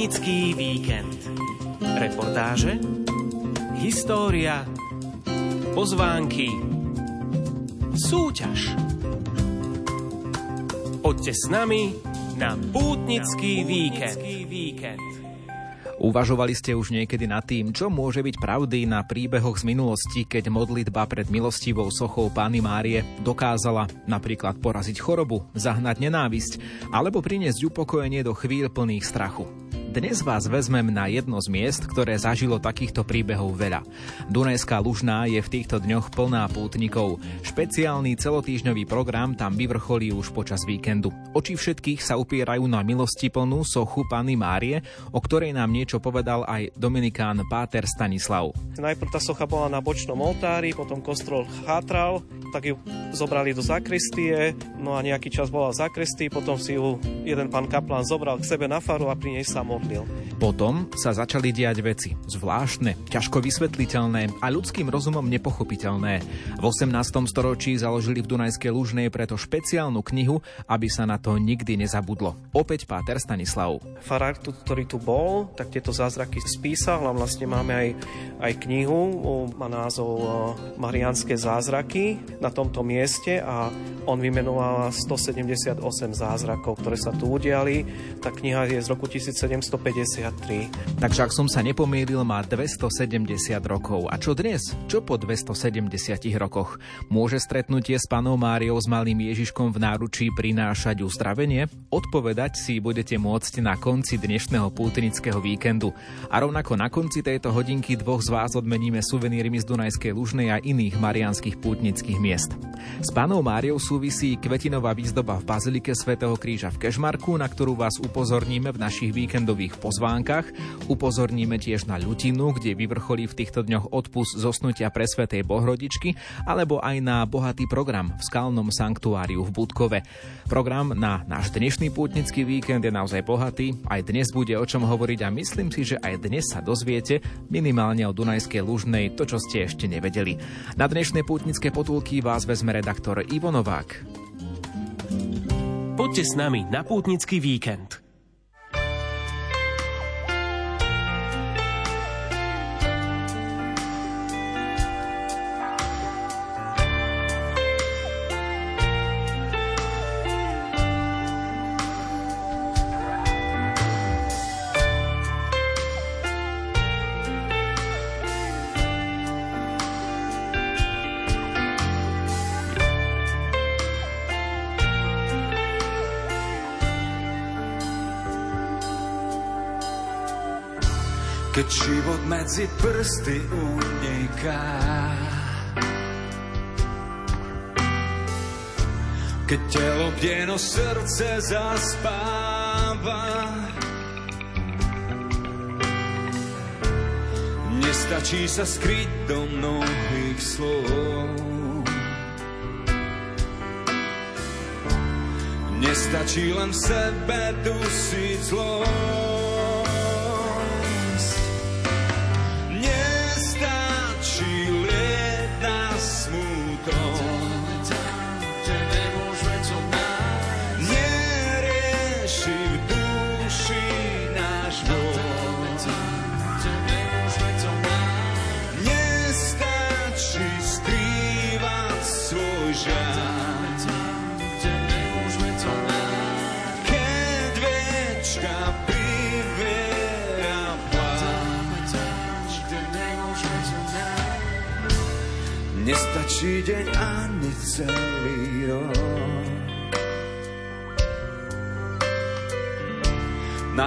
Pútnický víkend. Reportáže, história, pozvánky, súťaž. Poďte s nami na Pútnický víkend. Uvažovali ste už niekedy nad tým, čo môže byť pravdy na príbehoch z minulosti, keď modlitba pred milostivou sochou Pány Márie dokázala napríklad poraziť chorobu, zahnať nenávisť alebo priniesť upokojenie do chvíľ plných strachu. Dnes vás vezmem na jedno z miest, ktoré zažilo takýchto príbehov veľa. Dunajská Lužná je v týchto dňoch plná pútnikov. Špeciálny celotýžňový program tam vyvrcholí už počas víkendu. Oči všetkých sa upierajú na milosti plnú sochu Pany Márie, o ktorej nám niečo povedal aj Dominikán Páter Stanislav. Najprv tá socha bola na bočnom oltári, potom kostrol chátral, tak ju zobrali do zakristie, no a nejaký čas bola v zakristii, potom si ju jeden pán kaplán zobral k sebe na faru a pri nej sa modlil. Potom sa začali diať veci zvláštne, ťažko vysvetliteľné a ľudským rozumom nepochopiteľné. V 18. storočí založili v Dunajskej Lužnej preto špeciálnu knihu, aby sa na to nikdy nezabudlo. Opäť Páter Stanislav. Farár, ktorý tu bol, tak tieto zázraky spísal a vlastne máme aj, aj knihu, má názov Mariánske zázraky na tomto mieste a on vymenoval 178 zázrakov, ktoré sa tu udiali. Tá kniha je z roku 1753. Takže ak som sa nepomýlil, má 270 rokov. A čo dnes? Čo po 270 rokoch? Môže stretnutie s panou Máriou s malým Ježiškom v náručí prinášať uzdravenie? Odpovedať si budete môcť na konci dnešného pútnického víkendu. A rovnako na konci tejto hodinky dvoch z vás odmeníme suvenírmi z Dunajskej Lužnej a iných marianských pútnických miest. S pánou Máriou súvisí kvetinová výzdoba v Bazilike svätého Kríža v Kešmarku, na ktorú vás upozorníme v našich víkendových pozvánkach. Upozorníme tiež na ľutinu, kde vyvrcholí v týchto dňoch odpust zosnutia pre svätej Bohrodičky, alebo aj na bohatý program v skalnom sanktuáriu v Budkove. Program na náš dnešný pútnický víkend je naozaj bohatý, aj dnes bude o čom hovoriť a myslím si, že aj dnes sa dozviete minimálne o Dunajskej Lužnej to, čo ste ešte nevedeli. Na dnešné pútnické potulky vás vezme redaktor Ivo Novák. Poďte s nami na pútnický víkend. Medzi prsty uniká. Keď telo bdeno srdce zaspáva, nestačí sa skryť do mnohých slov. Nestačí len v sebe dusiť zlom.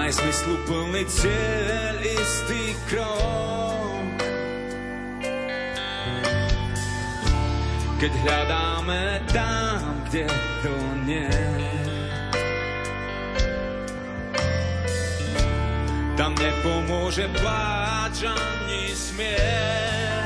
Najsmyslu plný cieľ, istý krok. Keď hľadáme tam, kde to nie Tam nepomôže pláč ani smiech.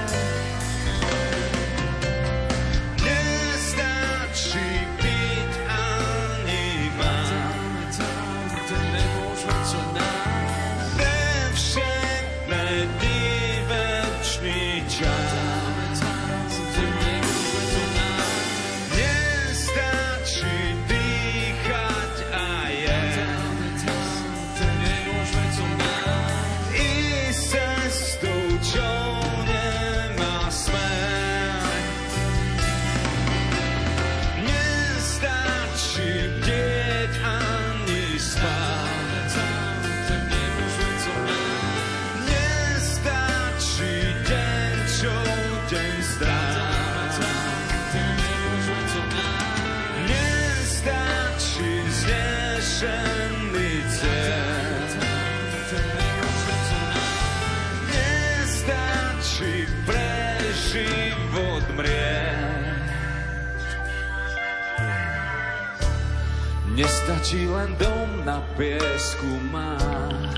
Nestačí len dom na piesku mať.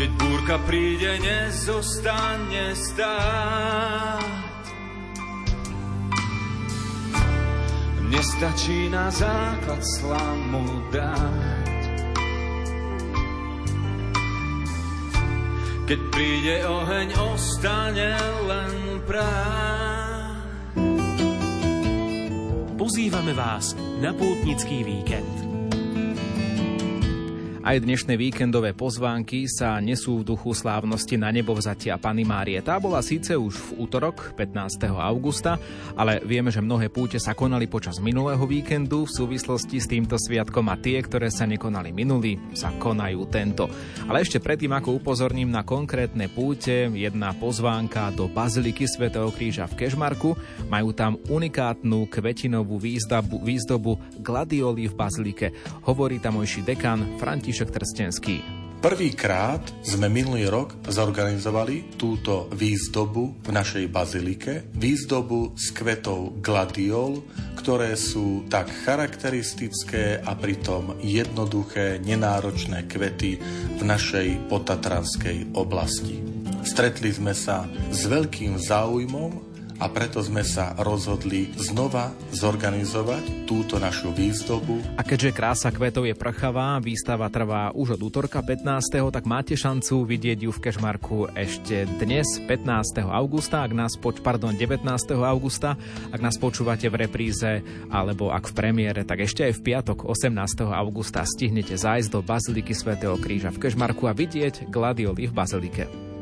Keď búrka príde, nezostane stáť. Nestačí na základ slamu dať. Keď príde oheň, ostane len prach. Pozývame vás na pútnický víkend. Aj dnešné víkendové pozvánky sa nesú v duchu slávnosti na nebo vzatia Pany Márie. Tá bola síce už v útorok, 15. augusta, ale vieme, že mnohé púte sa konali počas minulého víkendu v súvislosti s týmto sviatkom a tie, ktoré sa nekonali minulý, sa konajú tento. Ale ešte predtým, ako upozorním na konkrétne púte, jedna pozvánka do Baziliky svätého Kríža v Kežmarku. Majú tam unikátnu kvetinovú výzdobu, výzdobu gladioli v Bazilike. Hovorí tamojší dekan František František Trstenský. Prvýkrát sme minulý rok zorganizovali túto výzdobu v našej bazilike, výzdobu s kvetov gladiol, ktoré sú tak charakteristické a pritom jednoduché, nenáročné kvety v našej potatranskej oblasti. Stretli sme sa s veľkým záujmom a preto sme sa rozhodli znova zorganizovať túto našu výzdobu. A keďže krása kvetov je prchavá, výstava trvá už od útorka 15. tak máte šancu vidieť ju v Kešmarku ešte dnes 15. augusta, ak nás poč, pardon, 19. augusta, ak nás počúvate v repríze alebo ak v premiére, tak ešte aj v piatok 18. augusta stihnete zájsť do Baziliky svätého Kríža v Kešmarku a vidieť gladioli v Bazilike.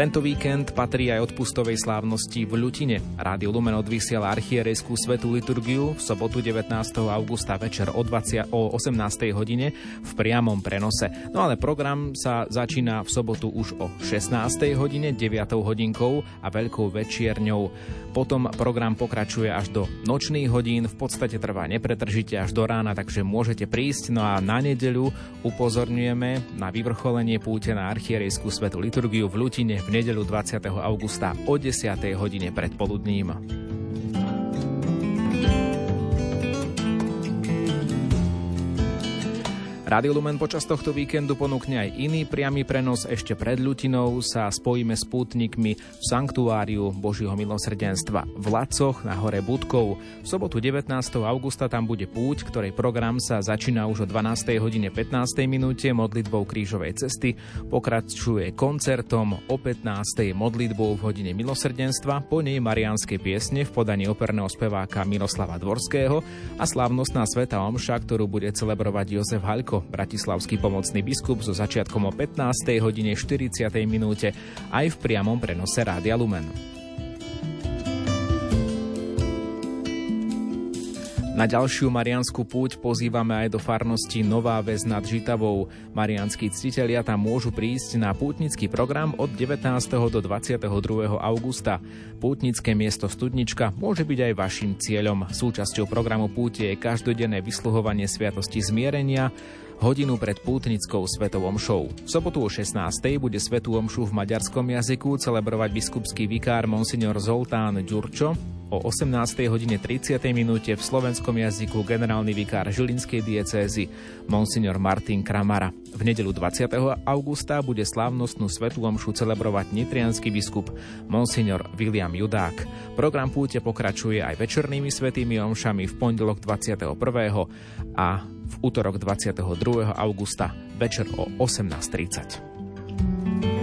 Tento víkend patrí aj odpustovej slávnosti v Ľutine. Rádio Lumen odvysiela archierejskú svetú liturgiu v sobotu 19. augusta večer o, 20, o 18. hodine v priamom prenose. No ale program sa začína v sobotu už o 16. hodine, 9. hodinkou a veľkou večierňou. Potom program pokračuje až do nočných hodín, v podstate trvá nepretržite až do rána, takže môžete prísť. No a na nedeľu upozorňujeme na vyvrcholenie púte na archierejskú svetú liturgiu v Ľutine v nedeľu 20. augusta o 10. hodine predpoludním. Rádio Lumen počas tohto víkendu ponúkne aj iný priamy prenos. Ešte pred Ľutinou sa spojíme s pútnikmi v Sanktuáriu Božieho milosrdenstva v Lacoch na hore Budkov. V sobotu 19. augusta tam bude púť, ktorej program sa začína už o 12. hodine 15. minúte modlitbou krížovej cesty, pokračuje koncertom o 15. modlitbou v hodine milosrdenstva, po nej marianskej piesne v podaní operného speváka Miroslava Dvorského a slávnostná sveta omša, ktorú bude celebrovať Jozef Bratislavský pomocný biskup so začiatkom o 15. hodine 40. minúte aj v priamom prenose Rádia Lumen. Na ďalšiu marianskú púť pozývame aj do farnosti Nová väz nad Žitavou. Marianskí ctitelia tam môžu prísť na pútnický program od 19. do 22. augusta. Pútnické miesto Studnička môže byť aj vašim cieľom. Súčasťou programu púte je každodenné vysluhovanie sviatosti zmierenia, hodinu pred pútnickou svetou omšou. V sobotu o 16. bude svetú omšu v maďarskom jazyku celebrovať biskupský vikár monsignor Zoltán Ďurčo, o 18. hodine 30. minúte v slovenskom jazyku generálny vikár Žilinskej diecézy monsignor Martin Kramara. V nedelu 20. augusta bude slávnostnú svetú omšu celebrovať nitrianský biskup monsignor William Judák. Program púte pokračuje aj večernými svetými omšami v pondelok 21. a v útorok 22. augusta večer o 18.30.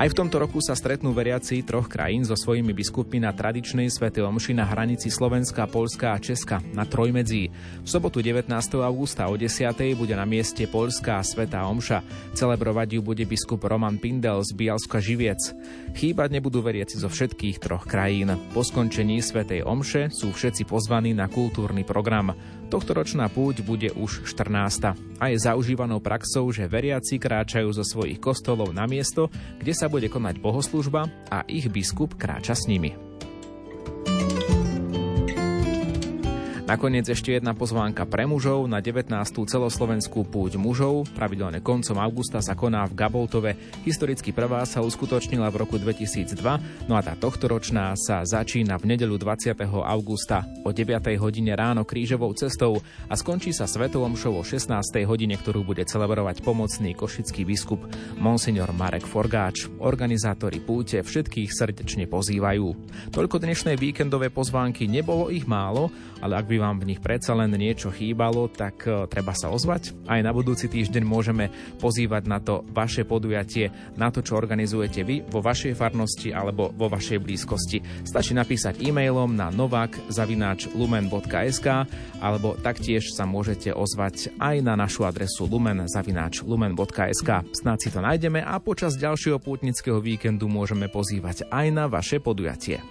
Aj v tomto roku sa stretnú veriaci troch krajín so svojimi biskupmi na tradičnej svete omši na hranici Slovenska, Polska a Česka na Trojmedzí. V sobotu 19. augusta o 10. bude na mieste Polská sveta omša. Celebrovať ju bude biskup Roman Pindel z Bialska Živiec. Chýbať nebudú veriaci zo všetkých troch krajín. Po skončení svetej omše sú všetci pozvaní na kultúrny program. Tohtoročná púť bude už 14. A je zaužívanou praxou, že veriaci kráčajú zo svojich kostolov na miesto, kde sa bude konať bohoslužba a ich biskup kráča s nimi. Nakoniec ešte jedna pozvánka pre mužov na 19. celoslovenskú púť mužov. Pravidelne koncom augusta sa koná v Gaboltove. Historicky prvá sa uskutočnila v roku 2002, no a tá tohtoročná sa začína v nedelu 20. augusta o 9. hodine ráno krížovou cestou a skončí sa svetovom show o 16. hodine, ktorú bude celebrovať pomocný košický biskup Monsignor Marek Forgáč. Organizátori púte všetkých srdečne pozývajú. Toľko dnešnej víkendové pozvánky, nebolo ich málo, ale ak by vám v nich predsa len niečo chýbalo, tak e, treba sa ozvať. Aj na budúci týždeň môžeme pozývať na to vaše podujatie, na to, čo organizujete vy vo vašej farnosti alebo vo vašej blízkosti. Stačí napísať e-mailom na novak.lumen.sk alebo taktiež sa môžete ozvať aj na našu adresu lumen.lumen.sk. Snáď si to nájdeme a počas ďalšieho pútnického víkendu môžeme pozývať aj na vaše podujatie.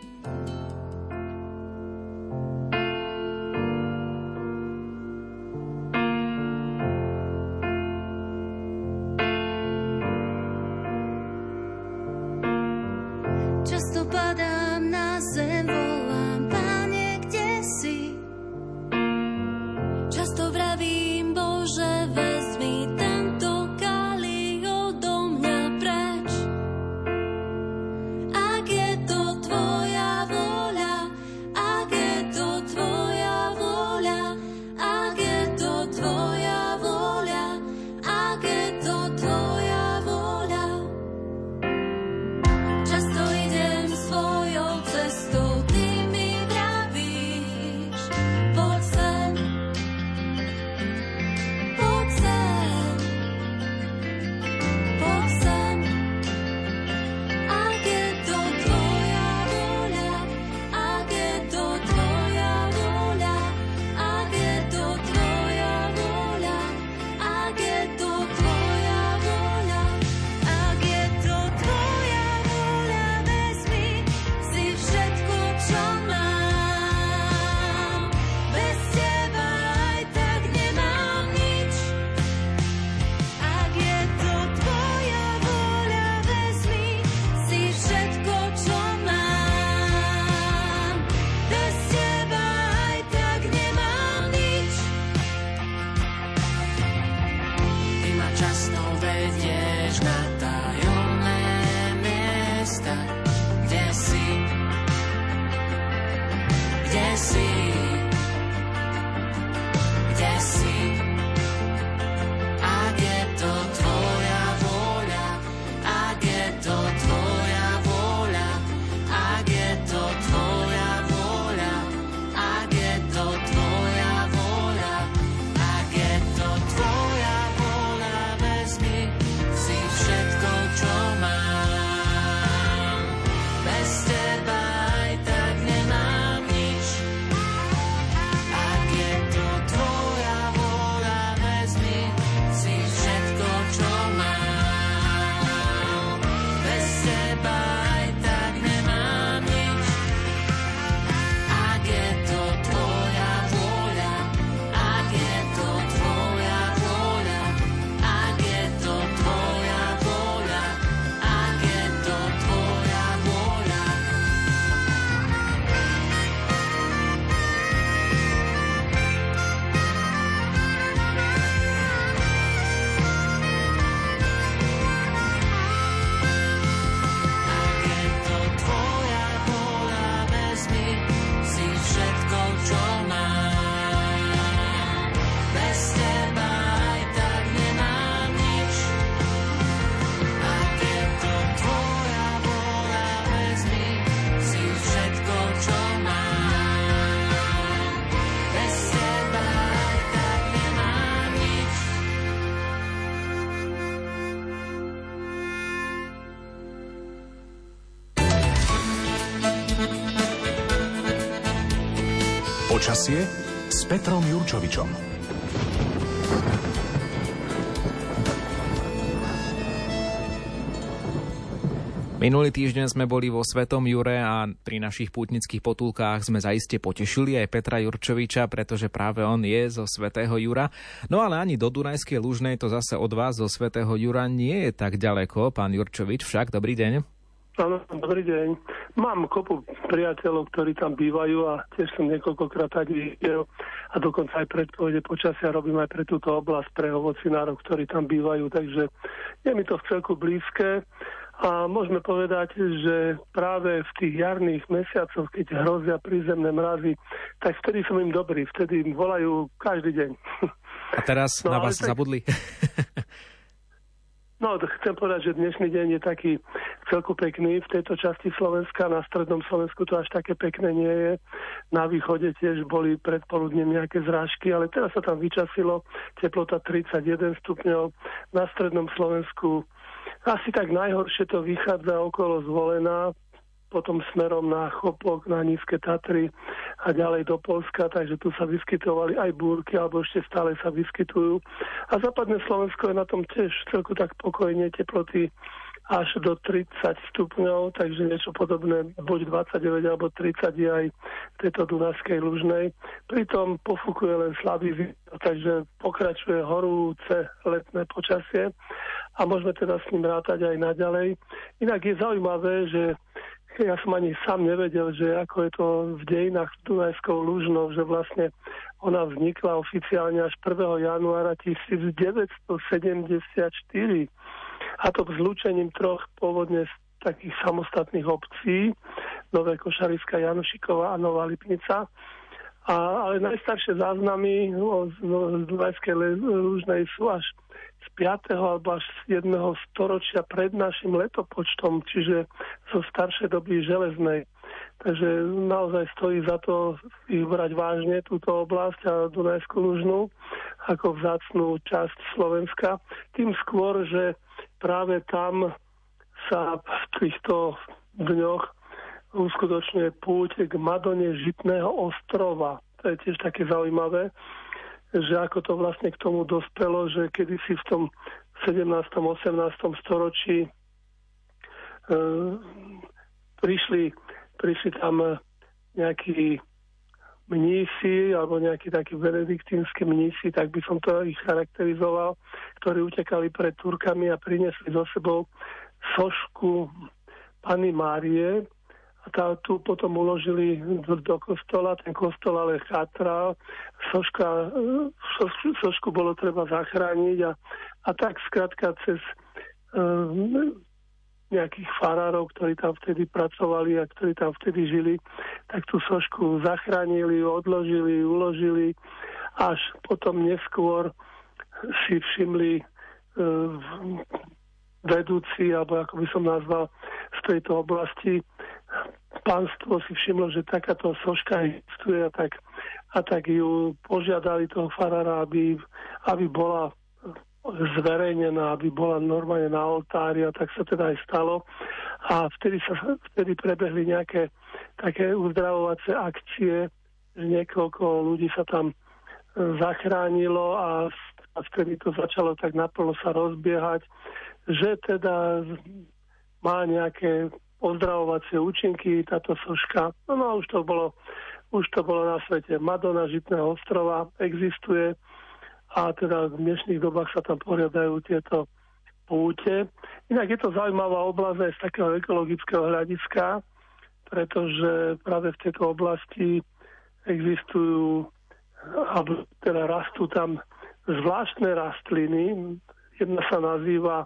Petrom Jurčovičom. Minulý týždeň sme boli vo Svetom Jure a pri našich pútnických potulkách sme zaiste potešili aj Petra Jurčoviča, pretože práve on je zo Svetého Jura. No ale ani do Dunajskej Lužnej to zase od vás zo Svetého Jura nie je tak ďaleko. Pán Jurčovič však, dobrý deň. Áno, dobrý deň. Mám kopu priateľov, ktorí tam bývajú a tiež som niekoľkokrát tak videl a dokonca aj predpovede počasia robím aj pre túto oblasť, pre ovocinárov, ktorí tam bývajú, takže je mi to v celku blízke a môžeme povedať, že práve v tých jarných mesiacoch, keď hrozia prízemné mrazy, tak vtedy som im dobrý, vtedy im volajú každý deň. A teraz no, na vás tak... zabudli? No, chcem povedať, že dnešný deň je taký celku pekný. V tejto časti Slovenska, na strednom Slovensku to až také pekné nie je. Na východe tiež boli predpoludne nejaké zrážky, ale teraz sa tam vyčasilo. Teplota 31 stupňov. Na strednom Slovensku asi tak najhoršie to vychádza okolo zvolená, potom smerom na Chopok, na Nízke Tatry a ďalej do Polska, takže tu sa vyskytovali aj búrky, alebo ešte stále sa vyskytujú. A západné Slovensko je na tom tiež celku tak pokojne, teploty až do 30 stupňov, takže niečo podobné, buď 29 alebo 30 je aj v tejto Dunajskej lužnej. Pritom pofúkuje len slabý vietor, takže pokračuje horúce letné počasie a môžeme teda s ním rátať aj naďalej. Inak je zaujímavé, že ja som ani sám nevedel, že ako je to v dejinách Dunajskou Lužnou, že vlastne ona vznikla oficiálne až 1. januára 1974 a to zlúčením troch pôvodne takých samostatných obcí, Nové Košariska, Janušiková a Nová Lipnica. A, ale najstaršie záznamy z Dunajskej Lužnej sú až z 5. alebo až z 7. storočia pred našim letopočtom, čiže zo staršej doby železnej. Takže naozaj stojí za to ich brať vážne túto oblasť a Dunajskú Lužnú ako vzácnú časť Slovenska. Tým skôr, že práve tam sa v týchto dňoch uskutočňuje púť k Madone Žitného ostrova. To je tiež také zaujímavé že ako to vlastne k tomu dospelo, že kedysi v tom 17. 18. storočí e, prišli, prišli tam nejakí mnísi alebo nejakí takí benediktínsky mnísi, tak by som to ich charakterizoval, ktorí utekali pred Turkami a priniesli so sebou sošku Pany Márie, tá, tu potom uložili do, kostola, ten kostol ale chátral, soška, sošku, sošku bolo treba zachrániť a, a tak skrátka cez um, nejakých farárov, ktorí tam vtedy pracovali a ktorí tam vtedy žili, tak tú sošku zachránili, odložili, uložili, až potom neskôr si všimli uh, vedúci, alebo ako by som nazval, z tejto oblasti pánstvo si všimlo, že takáto soška existuje a tak, a tak ju požiadali toho farára, aby, aby bola zverejnená, aby bola normálne na oltári a tak sa teda aj stalo. A vtedy, sa, vtedy prebehli nejaké také uzdravovacie akcie, že niekoľko ľudí sa tam e, zachránilo a, a vtedy to začalo tak naplno sa rozbiehať, že teda má nejaké ozdravovacie účinky táto soška. No, no už to bolo už to bolo na svete. Madonna Žitného ostrova existuje a teda v dnešných dobách sa tam poriadajú tieto púte. Inak je to zaujímavá oblasť aj z takého ekologického hľadiska, pretože práve v tejto oblasti existujú, alebo teda rastú tam zvláštne rastliny. Jedna sa nazýva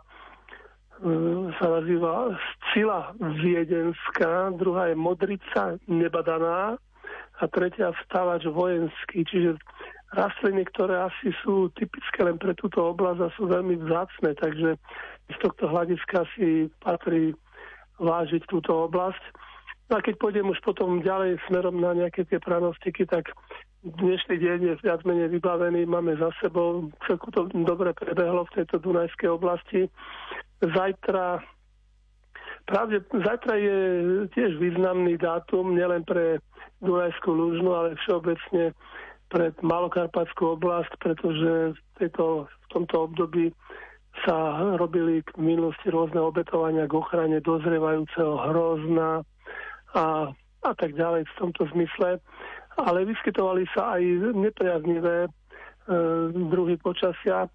sa nazýva Scila viedenská, druhá je Modrica nebadaná a tretia vstávač vojenský, čiže rastliny, ktoré asi sú typické len pre túto oblasť a sú veľmi vzácne, takže z tohto hľadiska si patrí vážiť túto oblasť. No a keď pôjdem už potom ďalej smerom na nejaké tie pranostiky, tak dnešný deň je viac menej vybavený, máme za sebou, celku to dobre prebehlo v tejto Dunajskej oblasti. Zajtra Pravde, zajtra je tiež významný dátum, nielen pre Dunajskú Lužnu, ale všeobecne pre Malokarpatskú oblasť, pretože v, tejto, v tomto období sa robili k minulosti rôzne obetovania k ochrane dozrievajúceho hrozna a, a tak ďalej v tomto zmysle. Ale vyskytovali sa aj nepriaznivé e, druhy počasia,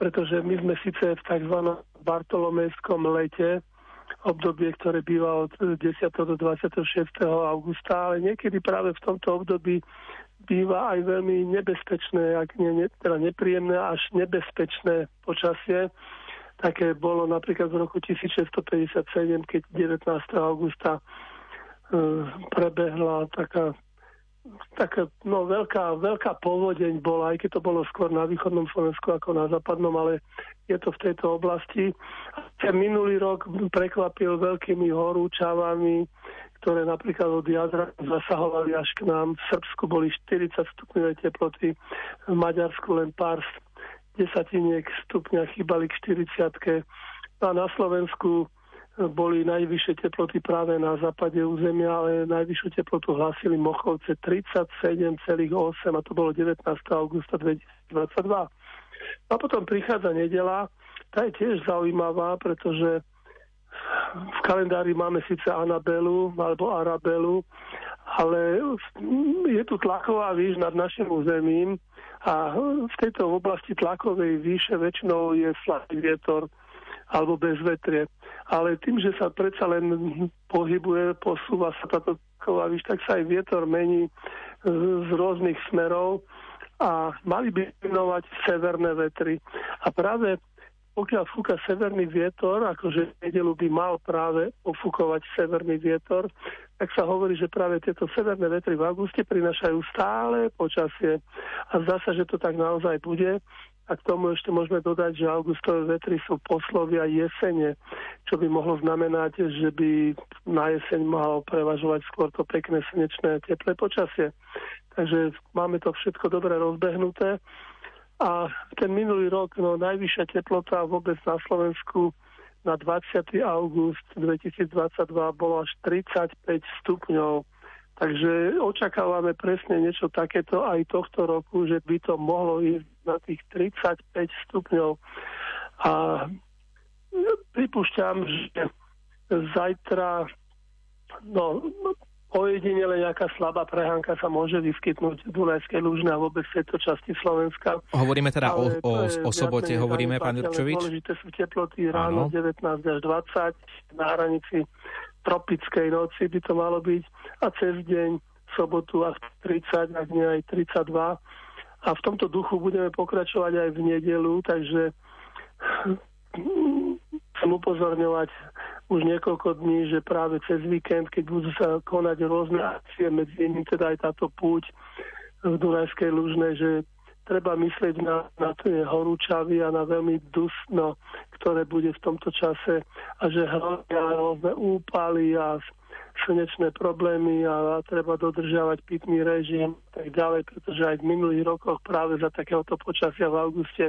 pretože my sme síce v tzv. bartolomejskom lete obdobie, ktoré býva od 10. do 26. augusta, ale niekedy práve v tomto období býva aj veľmi nebezpečné, ak nie, teda nepríjemné, až nebezpečné počasie. Také bolo napríklad v roku 1657, keď 19. augusta e, prebehla taká taká no, veľká, veľká povodeň bola, aj keď to bolo skôr na východnom Slovensku ako na západnom, ale je to v tejto oblasti. Ten minulý rok prekvapil veľkými horúčavami, ktoré napríklad od jazra zasahovali až k nám. V Srbsku boli 40 stupňové teploty, v Maďarsku len pár desatiniek stupňa chýbali k 40 a na Slovensku boli najvyššie teploty práve na západe územia, ale najvyššiu teplotu hlásili Mochovce 37,8 a to bolo 19. augusta 2022. A potom prichádza nedela, tá je tiež zaujímavá, pretože v kalendári máme síce Anabelu alebo Arabelu, ale je tu tlaková výš nad našim územím a v tejto oblasti tlakovej výše väčšinou je slabý vietor alebo bez vetrie. Ale tým, že sa predsa len pohybuje, posúva sa táto tlaková výš, tak sa aj vietor mení z rôznych smerov a mali by venovať severné vetry. A práve pokiaľ fúka severný vietor, akože v nedelu by mal práve ofúkovať severný vietor, tak sa hovorí, že práve tieto severné vetry v auguste prinašajú stále počasie. A zdá sa, že to tak naozaj bude. A k tomu ešte môžeme dodať, že augustové vetry sú poslovia jesene, čo by mohlo znamenať, že by na jeseň mal prevažovať skôr to pekné slnečné teplé počasie. Takže máme to všetko dobre rozbehnuté. A ten minulý rok, no najvyššia teplota vôbec na Slovensku na 20. august 2022 bolo až 35 stupňov. Takže očakávame presne niečo takéto aj tohto roku, že by to mohlo ísť na tých 35 stupňov. A pripúšťam, že zajtra no, ojedinele nejaká slabá prehánka sa môže vyskytnúť v Dunajskej Lúžne a vôbec v tejto časti Slovenska. Hovoríme teda o, o, o sobote, hovoríme, pán Jurčovič? Dôležité sú teploty ráno Áno. 19 až 20, na hranici tropickej noci by to malo byť a cez deň sobotu až 30, ak nie aj 32. A v tomto duchu budeme pokračovať aj v nedelu, takže chcem upozorňovať už niekoľko dní, že práve cez víkend, keď budú sa konať rôzne akcie, medzi iným teda aj táto púť v Dunajskej Lužnej, že treba myslieť na, na tie horúčavy a na veľmi dusno, ktoré bude v tomto čase a že hrozia rôzne úpaly a slnečné problémy a treba dodržiavať pitný režim a tak ďalej, pretože aj v minulých rokoch práve za takéhoto počasia v auguste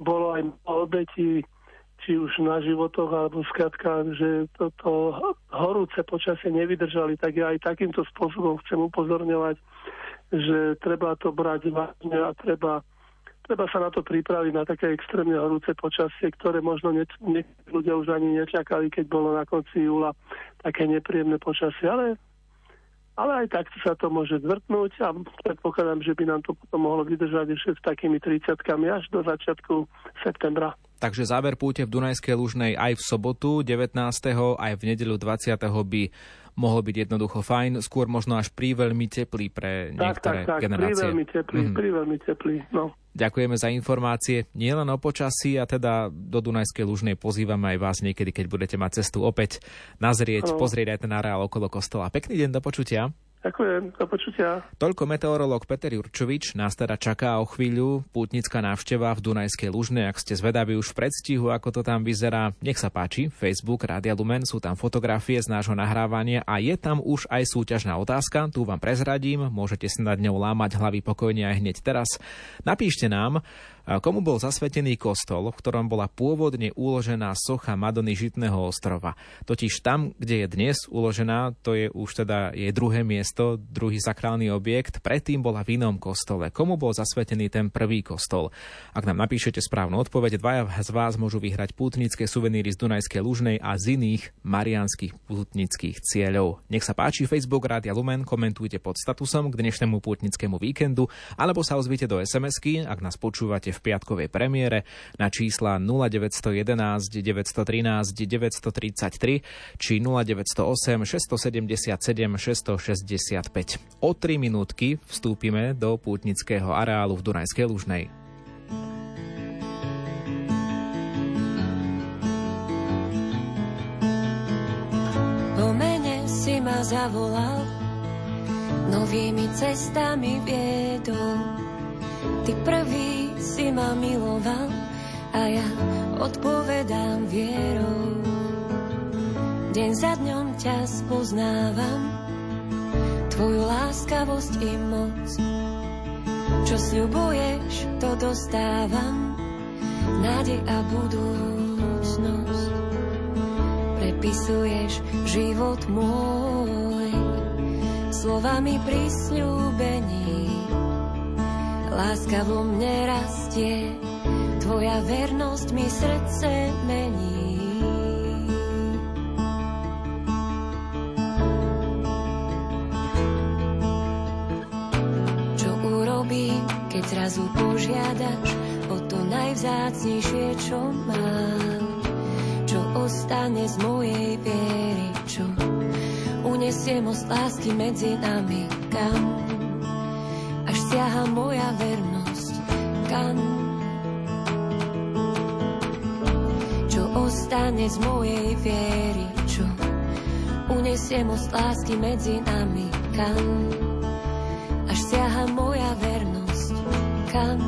bolo aj obeti či už na životoch, alebo skrátka, že toto horúce počasie nevydržali, tak ja aj takýmto spôsobom chcem upozorňovať, že treba to brať vážne a treba, treba sa na to pripraviť, na také extrémne horúce počasie, ktoré možno ne, ľudia už ani nečakali, keď bolo na konci júla také nepríjemné počasie, ale ale aj tak sa to môže zvrtnúť a predpokladám, že by nám to potom mohlo vydržať ešte s takými 30 až do začiatku septembra. Takže záver púte v Dunajskej Lužnej aj v sobotu 19. aj v nedelu 20. by mohol byť jednoducho fajn, skôr možno až príveľmi teplý pre niektoré tak, tak, tak, generácie. Príveľmi teplý, mm. príveľmi teplý, no. Ďakujeme za informácie nielen o počasí a teda do Dunajskej Lužnej pozývame aj vás niekedy, keď budete mať cestu opäť nazrieť, no. pozrieť aj ten areál okolo kostola. Pekný deň, do počutia. Ďakujem, do počutia. Toľko meteorológ Peter Jurčovič. Nás teda čaká o chvíľu pútnická návšteva v Dunajskej Lužnej. Ak ste zvedaví už v predstihu, ako to tam vyzerá, nech sa páči. Facebook, Rádia Lumen, sú tam fotografie z nášho nahrávania a je tam už aj súťažná otázka. Tu vám prezradím, môžete si nad ňou lámať hlavy pokojne aj hneď teraz. Napíšte nám, komu bol zasvetený kostol, v ktorom bola pôvodne uložená socha Madony Žitného ostrova. Totiž tam, kde je dnes uložená, to je už teda jej druhé miesto takisto druhý sakrálny objekt, predtým bola v inom kostole. Komu bol zasvetený ten prvý kostol? Ak nám napíšete správnu odpoveď, dvaja z vás môžu vyhrať pútnické suveníry z Dunajskej Lužnej a z iných marianských pútnických cieľov. Nech sa páči Facebook Rádia Lumen, komentujte pod statusom k dnešnému pútnickému víkendu, alebo sa ozvite do SMS-ky, ak nás počúvate v piatkovej premiére na čísla 0911 913 933 či 0908 677 665. O 3 minútky vstúpime do pútnického areálu v Dunajskej Lužnej. Po mene si ma zavolal, novými cestami viedol. Ty prvý si ma miloval a ja odpovedám vierou. Deň za dňom ťa spoznávam, tvoju láskavosť i moc. Čo sľubuješ, to dostávam, nádej a budúcnosť. Prepisuješ život môj, slovami prisľúbení. Láska vo mne rastie, tvoja vernosť mi srdce mení. Zrazu požiadaš o to najvzácnejšie, čo mám. Čo ostane z mojej viery, čo unesie most lásky medzi nami, kam? Až siaha moja vernosť, kam? Čo ostane z mojej viery, čo unesie most lásky medzi nami, kam? Až siaha moja kam.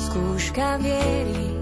Skúška viery,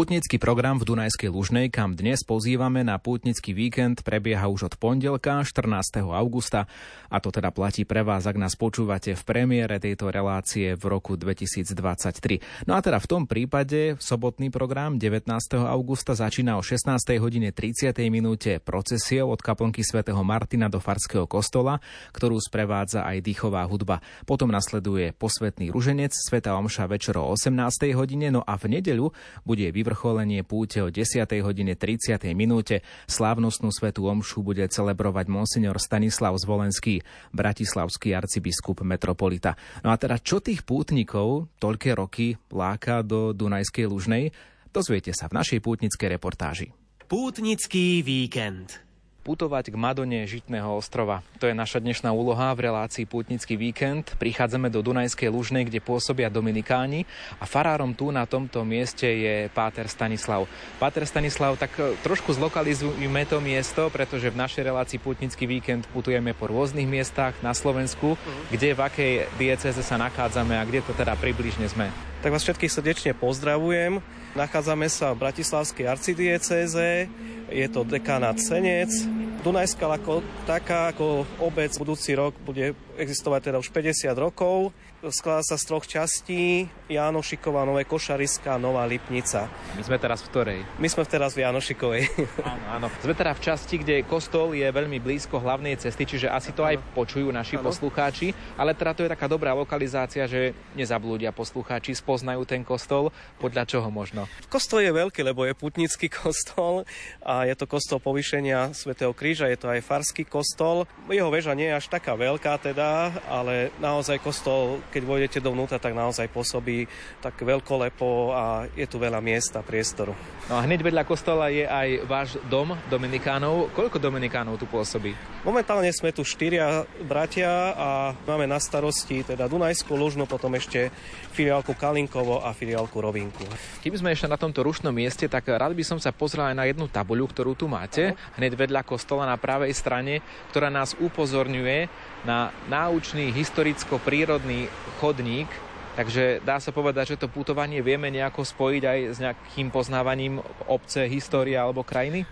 Pútnický program v Dunajskej Lužnej, kam dnes pozývame na pútnický víkend, prebieha už od pondelka 14. augusta a to teda platí pre vás, ak nás počúvate v premiére tejto relácie v roku 2023. No a teda v tom prípade sobotný program 19. augusta začína o 16. hodine 30. minúte procesiou od kaplnky svätého Martina do Farského kostola, ktorú sprevádza aj dýchová hudba. Potom nasleduje posvetný ruženec, sveta omša večer o 18. hodine, no a v nedeľu bude vyvrcholenie vyvrcholenie púte o 10. hodine 30. minúte. Slávnostnú svetú omšu bude celebrovať monsignor Stanislav Zvolenský, bratislavský arcibiskup metropolita. No a teda čo tých pútnikov toľké roky láka do Dunajskej Lužnej, dozviete sa v našej pútnickej reportáži. Pútnický víkend putovať k Madone Žitného ostrova. To je naša dnešná úloha v relácii Pútnický víkend. Prichádzame do Dunajskej Lužnej, kde pôsobia Dominikáni a farárom tu na tomto mieste je Páter Stanislav. Páter Stanislav, tak e, trošku zlokalizujme to miesto, pretože v našej relácii Pútnický víkend putujeme po rôznych miestach na Slovensku, uh-huh. kde v akej dieceze sa nachádzame a kde to teda približne sme. Tak vás všetkých srdečne pozdravujem. Nachádzame sa v Bratislavskej arcidiecéze, je to dekánat Senec. Dunajská ako taká, ako obec budúci rok bude existovať teda už 50 rokov skladá sa z troch častí, Jánošiková, Nové Košariska, Nová Lipnica. My sme teraz v ktorej? My sme teraz v Jánošikovej. Áno, áno. Sme teda v časti, kde kostol je veľmi blízko hlavnej cesty, čiže asi to aj počujú naši áno. poslucháči, ale teda to je taká dobrá lokalizácia, že nezablúdia poslucháči, spoznajú ten kostol, podľa čoho možno? Kostol je veľký, lebo je putnický kostol a je to kostol povýšenia Svetého kríža, je to aj farský kostol. Jeho väža nie je až taká veľká teda, ale naozaj kostol keď vojdete dovnútra, tak naozaj pôsobí tak veľkolepo a je tu veľa miesta, priestoru. No a hneď vedľa kostola je aj váš dom Dominikánov. Koľko Dominikánov tu pôsobí? Momentálne sme tu štyria bratia a máme na starosti teda Dunajskú Lužnu, potom ešte filiálku Kalinkovo a filiálku Rovinku. Keby sme ešte na tomto rušnom mieste, tak rád by som sa pozrel aj na jednu tabuľu, ktorú tu máte, hneď vedľa kostola na pravej strane, ktorá nás upozorňuje na náučný historicko-prírodný chodník, Takže dá sa povedať, že to putovanie vieme nejako spojiť aj s nejakým poznávaním obce, histórie alebo krajiny?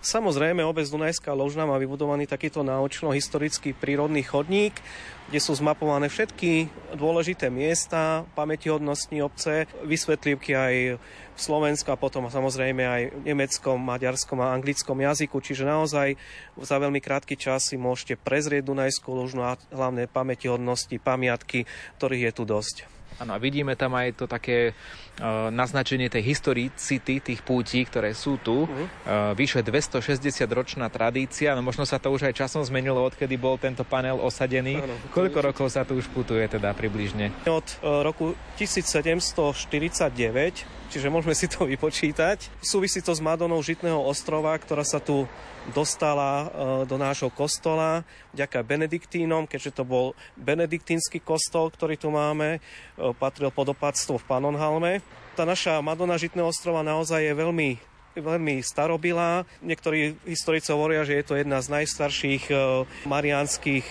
Samozrejme, obec Dunajská Ložna má vybudovaný takýto náučno-historický prírodný chodník, kde sú zmapované všetky dôležité miesta, pamätihodnostní obce, vysvetlivky aj v Slovensku a potom samozrejme aj v nemeckom, maďarskom a anglickom jazyku. Čiže naozaj za veľmi krátky čas si môžete prezrieť Dunajskú Ložnu a hlavné pamätihodnosti, pamiatky, ktorých je tu dosť. Áno, a vidíme tam aj to také uh, naznačenie tej historicity tých pútí, ktoré sú tu. Uh-huh. Uh, vyše 260 ročná tradícia, no možno sa to už aj časom zmenilo, odkedy bol tento panel osadený. Ano, Koľko rokov sa tu už putuje teda približne? Od uh, roku 1749 čiže môžeme si to vypočítať. Súvisí to s Madonou Žitného ostrova, ktorá sa tu dostala e, do nášho kostola vďaka Benediktínom, keďže to bol benediktínsky kostol, ktorý tu máme, e, patril pod opatstvo v Panonhalme. Tá naša Madona Žitného ostrova naozaj je veľmi veľmi starobilá. Niektorí historici hovoria, že je to jedna z najstarších e, mariánskych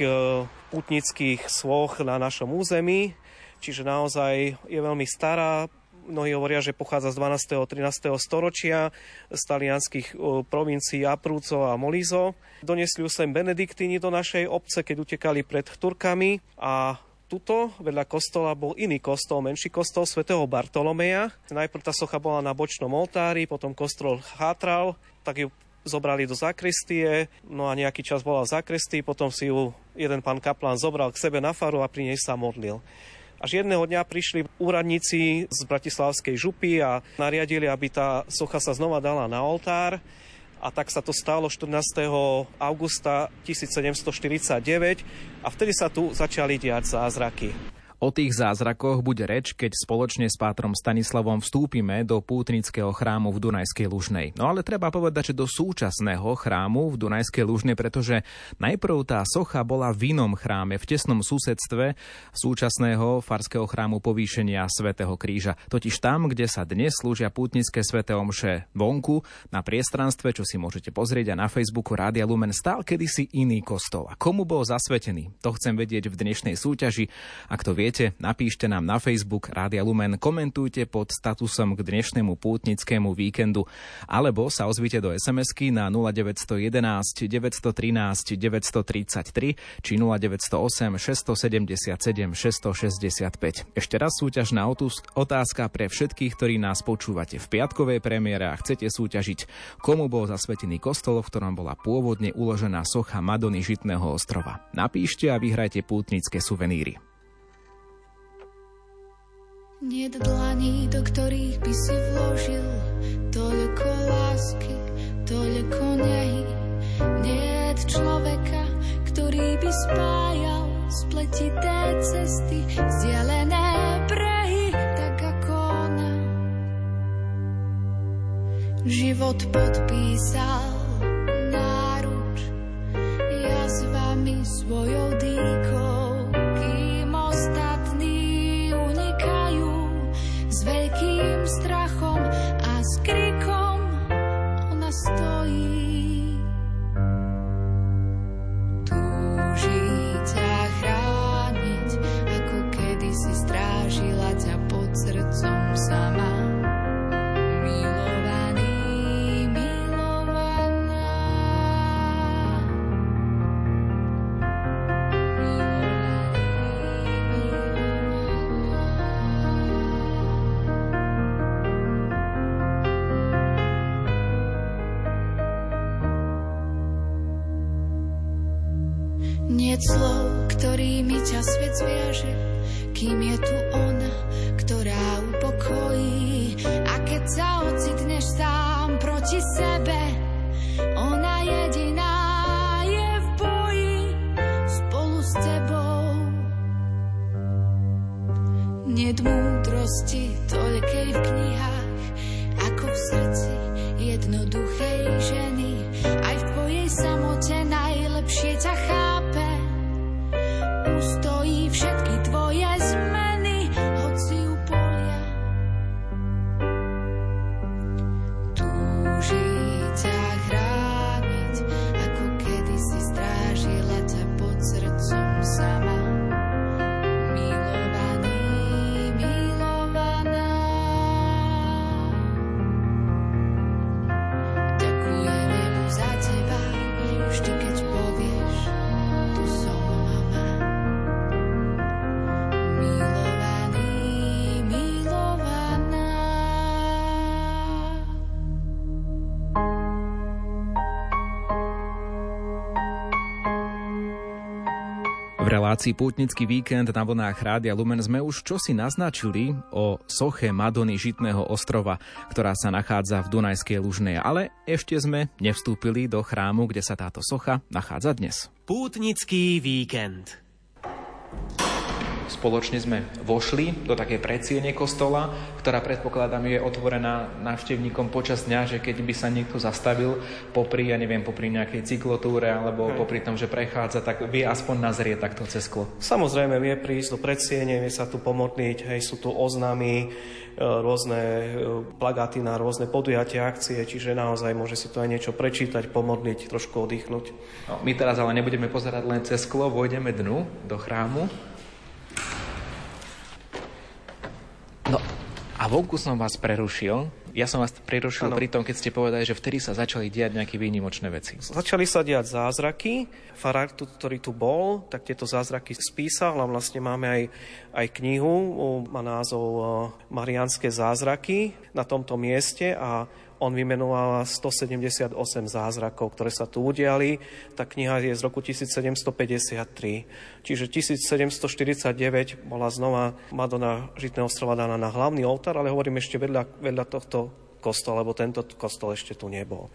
putnických svoch na našom území. Čiže naozaj je veľmi stará, Mnohí hovoria, že pochádza z 12. a 13. storočia z talianských provincií Abruzzo a Molizo. Donesli ju sem benediktíni do našej obce, keď utekali pred Turkami a tuto vedľa kostola bol iný kostol, menší kostol svätého Bartolomeja. Najprv tá socha bola na bočnom oltári, potom kostol chátral, tak ju zobrali do zakristie, no a nejaký čas bola v zakristii, potom si ju jeden pán kaplán zobral k sebe na faru a pri nej sa modlil. Až jedného dňa prišli úradníci z Bratislavskej župy a nariadili, aby tá socha sa znova dala na oltár. A tak sa to stalo 14. augusta 1749 a vtedy sa tu začali diať zázraky. O tých zázrakoch bude reč, keď spoločne s pátrom Stanislavom vstúpime do pútnického chrámu v Dunajskej Lužnej. No ale treba povedať, že do súčasného chrámu v Dunajskej Lužnej, pretože najprv tá socha bola v inom chráme, v tesnom susedstve súčasného farského chrámu povýšenia Svetého kríža. Totiž tam, kde sa dnes slúžia pútnické sveté omše vonku, na priestranstve, čo si môžete pozrieť a na Facebooku Rádia Lumen, stál kedysi iný kostol. A komu bol zasvetený? To chcem vedieť v dnešnej súťaži. Ak to vie viete, napíšte nám na Facebook Rádia Lumen, komentujte pod statusom k dnešnému pútnickému víkendu, alebo sa ozvite do SMS-ky na 0911 913 933 či 0908 677 665. Ešte raz súťažná otázka pre všetkých, ktorí nás počúvate v piatkovej premiére a chcete súťažiť, komu bol zasvetený kostol, v ktorom bola pôvodne uložená socha Madony Žitného ostrova. Napíšte a vyhrajte pútnické suveníry. Nie dlaní, do ktorých by si vložil toľko lásky, toľko nehy. Nie človeka, ktorý by spájal spletité cesty, vzdialené brehy, tak ako ona. Život podpísal náruč, ja s vami svojou dýkou. Strachom a s krikom ona stojí. Túži ťa chrániť, ako kedy si strážila ťa pod srdcom sama. Svet zviaže, kým je tu ona, ktorá upokojí. A keď sa ocitneš sám proti sebe, ona jediná je v boji spolu s tebou. Ned relácii Pútnický víkend na vlnách Rádia Lumen sme už čosi naznačili o soche Madony Žitného ostrova, ktorá sa nachádza v Dunajskej Lužnej, ale ešte sme nevstúpili do chrámu, kde sa táto socha nachádza dnes. Pútnický víkend Spoločne sme vošli do také predsiene kostola, ktorá predpokladám je otvorená návštevníkom počas dňa, že keď by sa niekto zastavil popri, ja neviem, popri nejakej cyklotúre alebo Hej. popri tom, že prechádza, tak vie aspoň nazrieť takto cez sklo. Samozrejme, vie prísť do predsiene, vie sa tu pomodliť, hej, sú tu oznámy, e, rôzne e, plagáty na rôzne podujatia, akcie, čiže naozaj môže si to aj niečo prečítať, pomodliť, trošku oddychnúť. No, my teraz ale nebudeme pozerať len cez sklo, vojdeme dnu do chrámu a vonku som vás prerušil. Ja som vás prerušil ano. pri tom, keď ste povedali, že vtedy sa začali diať nejaké výnimočné veci. Začali sa diať zázraky. Farár, ktorý tu bol, tak tieto zázraky spísal a vlastne máme aj, aj knihu, má názov Marianské zázraky na tomto mieste a on vymenoval 178 zázrakov, ktoré sa tu udiali. Tá kniha je z roku 1753. Čiže 1749 bola znova Madonna Žitného ostrova daná na hlavný oltár, ale hovorím ešte vedľa, vedľa tohto kostol, lebo tento kostol ešte tu nebol.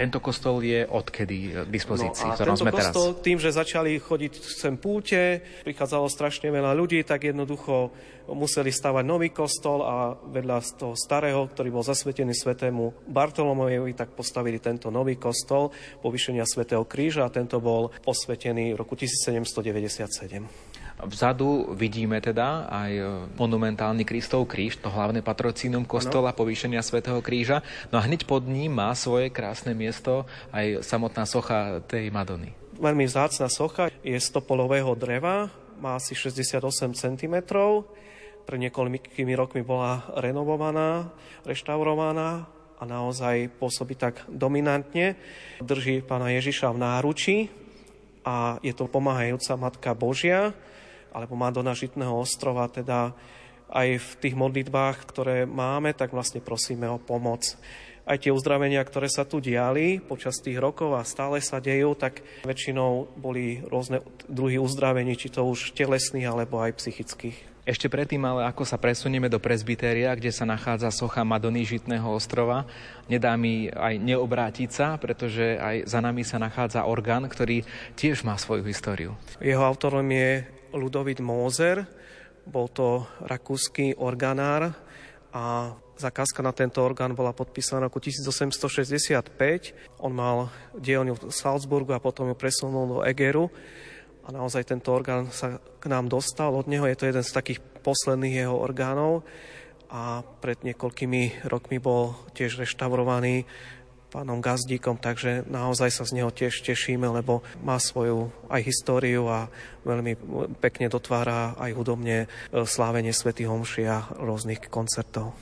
Tento kostol je odkedy k dispozícii? No a tento kostol, teraz? tým, že začali chodiť sem púte, prichádzalo strašne veľa ľudí, tak jednoducho museli stavať nový kostol a vedľa z toho starého, ktorý bol zasvetený svetému Bartolomovi, tak postavili tento nový kostol povýšenia svätého kríža a tento bol posvetený v roku 1797. Vzadu vidíme teda aj e, monumentálny Kristov kríž, to hlavné patrocínum kostola no. povýšenia svätého kríža. No a hneď pod ním má svoje krásne miesto aj samotná socha tej Madony. Veľmi vzácna socha je z topolového dreva, má asi 68 cm. Pre niekoľkými rokmi bola renovovaná, reštaurovaná a naozaj pôsobí tak dominantne. Drží pána Ježiša v náruči a je to pomáhajúca Matka Božia alebo Madonna Žitného ostrova, teda aj v tých modlitbách, ktoré máme, tak vlastne prosíme o pomoc. Aj tie uzdravenia, ktoré sa tu diali počas tých rokov a stále sa dejú, tak väčšinou boli rôzne druhy uzdravení, či to už telesných alebo aj psychických. Ešte predtým, ale ako sa presunieme do presbytéria, kde sa nachádza socha Madony Žitného ostrova, nedá mi aj neobrátiť sa, pretože aj za nami sa nachádza orgán, ktorý tiež má svoju históriu. Jeho autorom je Ludovit Mózer, bol to rakúsky organár a zakázka na tento orgán bola podpísaná roku 1865. On mal dielňu v Salzburgu a potom ju presunul do Egeru a naozaj tento orgán sa k nám dostal. Od neho je to jeden z takých posledných jeho orgánov a pred niekoľkými rokmi bol tiež reštaurovaný pánom Gazdíkom, takže naozaj sa z neho tiež tešíme, lebo má svoju aj históriu a veľmi pekne dotvára aj hudobne e, slávenie Sv. Homši a rôznych koncertov.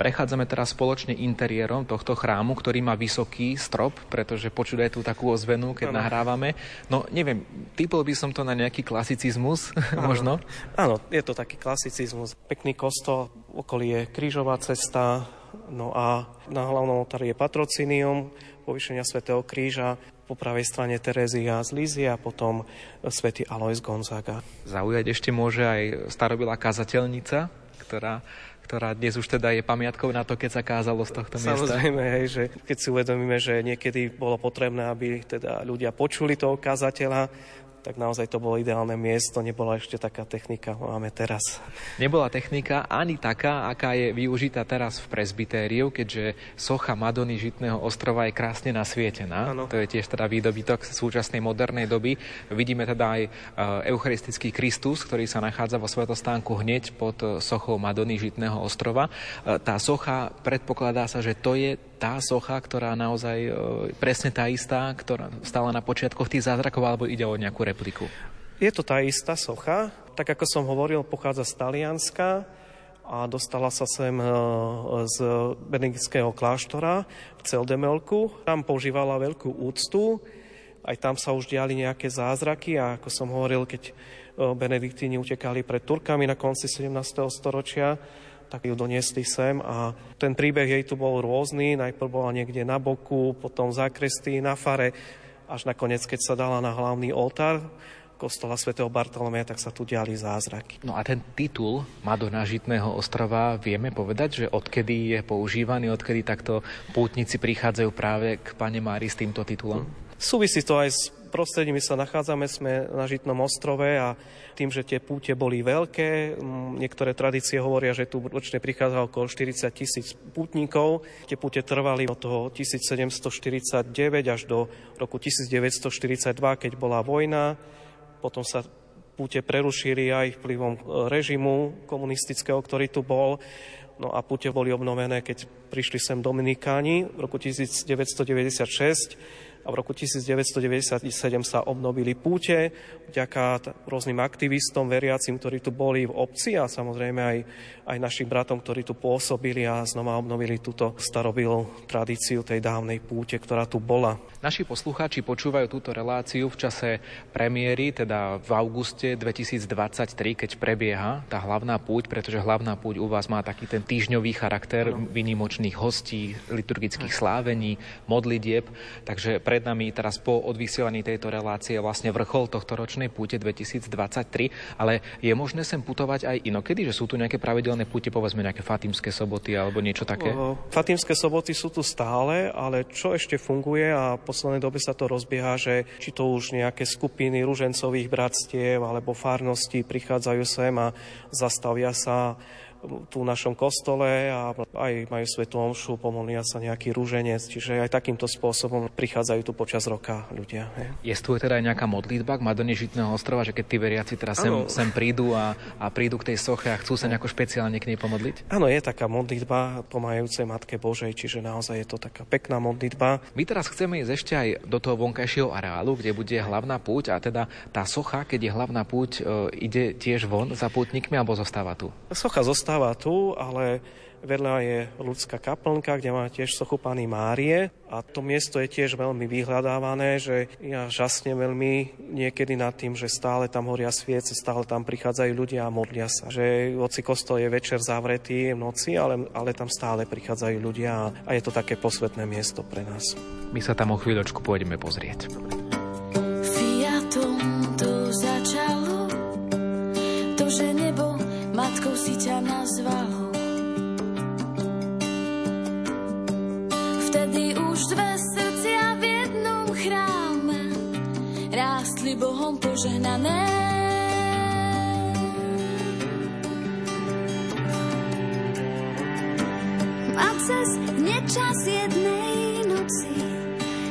Prechádzame teraz spoločne interiérom tohto chrámu, ktorý má vysoký strop, pretože počuť aj tú takú ozvenu, keď ano. nahrávame. No neviem, typol by som to na nejaký klasicizmus, ano. možno? Áno, je to taký klasicizmus. Pekný kostol, okolí je krížová cesta, no a na hlavnom oltári je patrocinium, povýšenia svätého kríža, po pravej strane Terezia z Lízie a potom svätý Alois Gonzaga. Zaujať ešte môže aj starobilá kazateľnica, ktorá ktorá dnes už teda je pamiatkou na to, keď sa kázalo z tohto miesta. Samozrejme, hej, že keď si uvedomíme, že niekedy bolo potrebné, aby teda ľudia počuli toho kazateľa, tak naozaj to bolo ideálne miesto, nebola ešte taká technika, máme teraz. Nebola technika ani taká, aká je využitá teraz v presbytériu, keďže socha Madony Žitného ostrova je krásne nasvietená. Ano. To je tiež teda výdobytok súčasnej modernej doby. Vidíme teda aj e, eucharistický Kristus, ktorý sa nachádza vo svetostánku hneď pod sochou Madony Žitného ostrova. E, tá socha, predpokladá sa, že to je tá socha, ktorá naozaj e, presne tá istá, ktorá stala na počiatkoch tých zázrakov, alebo ide o nejakú repliku? Je to tá istá socha. Tak ako som hovoril, pochádza z Talianska a dostala sa sem e, z benediktského kláštora v Celdemelku. Tam používala veľkú úctu, aj tam sa už diali nejaké zázraky a ako som hovoril, keď e, benediktíni utekali pred Turkami na konci 17. storočia, tak ju doniesli sem a ten príbeh jej tu bol rôzny. Najprv bola niekde na boku, potom zakrestí, na fare, až nakoniec, keď sa dala na hlavný oltár kostola svätého Bartolomeja, tak sa tu diali zázraky. No a ten titul Madonna Žitného ostrova vieme povedať, že odkedy je používaný, odkedy takto pútnici prichádzajú práve k Pane Mári s týmto titulom? Súvisí to aj s prostredí, my sa nachádzame, sme na Žitnom ostrove a tým, že tie púte boli veľké, niektoré tradície hovoria, že tu ročne prichádza okolo 40 tisíc pútnikov. Tie púte trvali od toho 1749 až do roku 1942, keď bola vojna. Potom sa púte prerušili aj vplyvom e, režimu komunistického, ktorý tu bol. No a púte boli obnovené, keď prišli sem Dominikáni v roku 1996 a v roku 1997 sa obnovili púte vďaka rôznym aktivistom, veriacim, ktorí tu boli v obci a samozrejme aj, aj našim bratom, ktorí tu pôsobili a znova obnovili túto starobilú tradíciu tej dávnej púte, ktorá tu bola. Naši poslucháči počúvajú túto reláciu v čase premiéry, teda v auguste 2023, keď prebieha tá hlavná púť, pretože hlavná púť u vás má taký ten týždňový charakter no. vynimočných hostí, liturgických slávení, modlitieb, takže pre pred nami teraz po odvysielaní tejto relácie vlastne vrchol tohto ročnej púte 2023, ale je možné sem putovať aj inokedy, že sú tu nejaké pravidelné púte, povedzme nejaké Fatimské soboty alebo niečo také? Fatimské soboty sú tu stále, ale čo ešte funguje a v poslednej dobe sa to rozbieha, že či to už nejaké skupiny ružencových bratstiev alebo farnosti prichádzajú sem a zastavia sa tu v našom kostole a aj majú svetú omšu, pomolnia sa nejaký rúženec, čiže aj takýmto spôsobom prichádzajú tu počas roka ľudia. Je tu teda aj nejaká modlitba k Madone Žitného ostrova, že keď tí veriaci teraz sem, sem prídu a, a prídu k tej soche a chcú sa nejako špeciálne k nej pomodliť? Áno, je taká modlitba pomáhajúcej Matke Božej, čiže naozaj je to taká pekná modlitba. My teraz chceme ísť ešte aj do toho vonkajšieho areálu, kde bude hlavná púť a teda tá socha, keď je hlavná púť, e, ide tiež von za pútnikmi alebo zostáva tu? Socha zostáva zostáva tu, ale vedľa je ľudská kaplnka, kde má tiež sochu Pany Márie a to miesto je tiež veľmi vyhľadávané, že ja žasne veľmi niekedy nad tým, že stále tam horia sviece, stále tam prichádzajú ľudia a modlia sa. Že hoci kostol je večer zavretý v noci, ale, ale tam stále prichádzajú ľudia a, je to také posvetné miesto pre nás. My sa tam o chvíľočku pôjdeme pozrieť. Fiatom zvahu. Vtedy už dve srdcia v jednom chráme rástli Bohom požehnané. A cez nečas jednej noci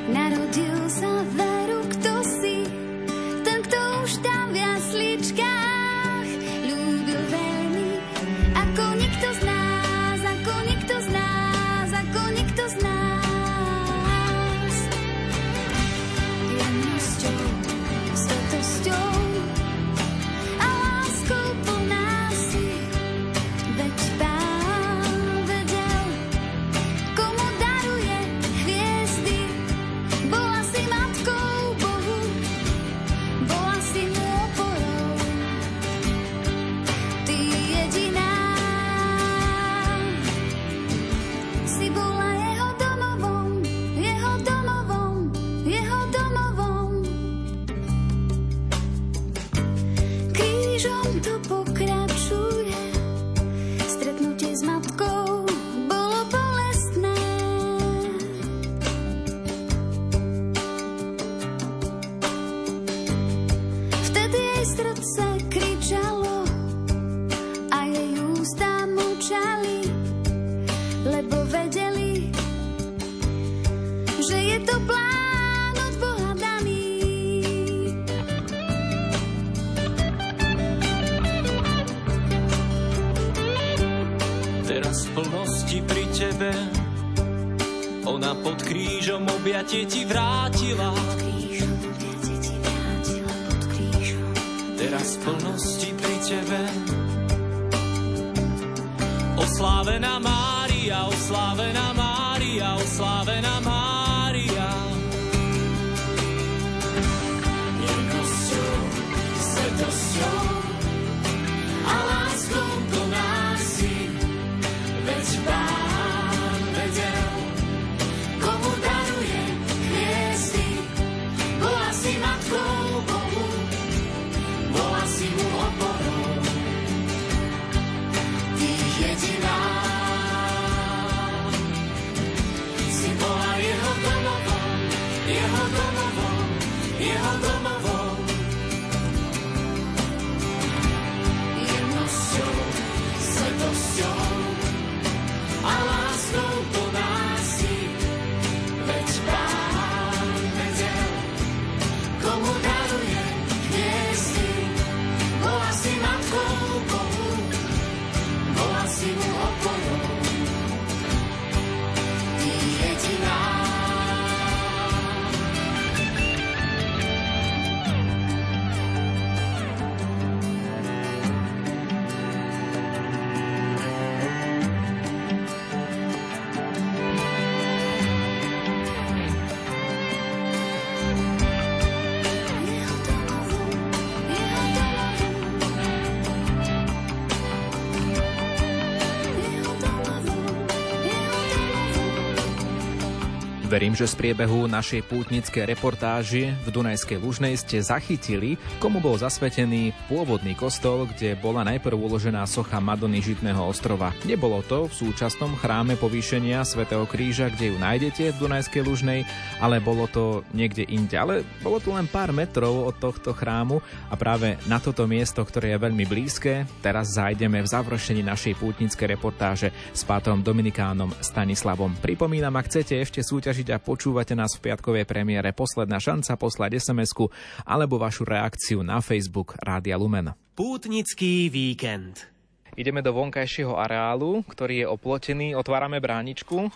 narodil objatie ti vrátila Verím, že z priebehu našej pútnickej reportáži v Dunajskej Lužnej ste zachytili, komu bol zasvetený pôvodný kostol, kde bola najprv uložená socha Madony Žitného ostrova. Nebolo to v súčasnom chráme povýšenia svätého Kríža, kde ju nájdete v Dunajskej Lužnej, ale bolo to niekde inde. Ale bolo to len pár metrov od tohto chrámu a práve na toto miesto, ktoré je veľmi blízke, teraz zájdeme v završení našej pútnickej reportáže s pátrom Dominikánom Stanislavom. Pripomínam, ak chcete ešte súťažiť a počúvate nás v piatkovej premiére Posledná šanca poslať sms alebo vašu reakciu na Facebook Rádia Lumen. Pútnický víkend. Ideme do vonkajšieho areálu, ktorý je oplotený. Otvárame bráničku.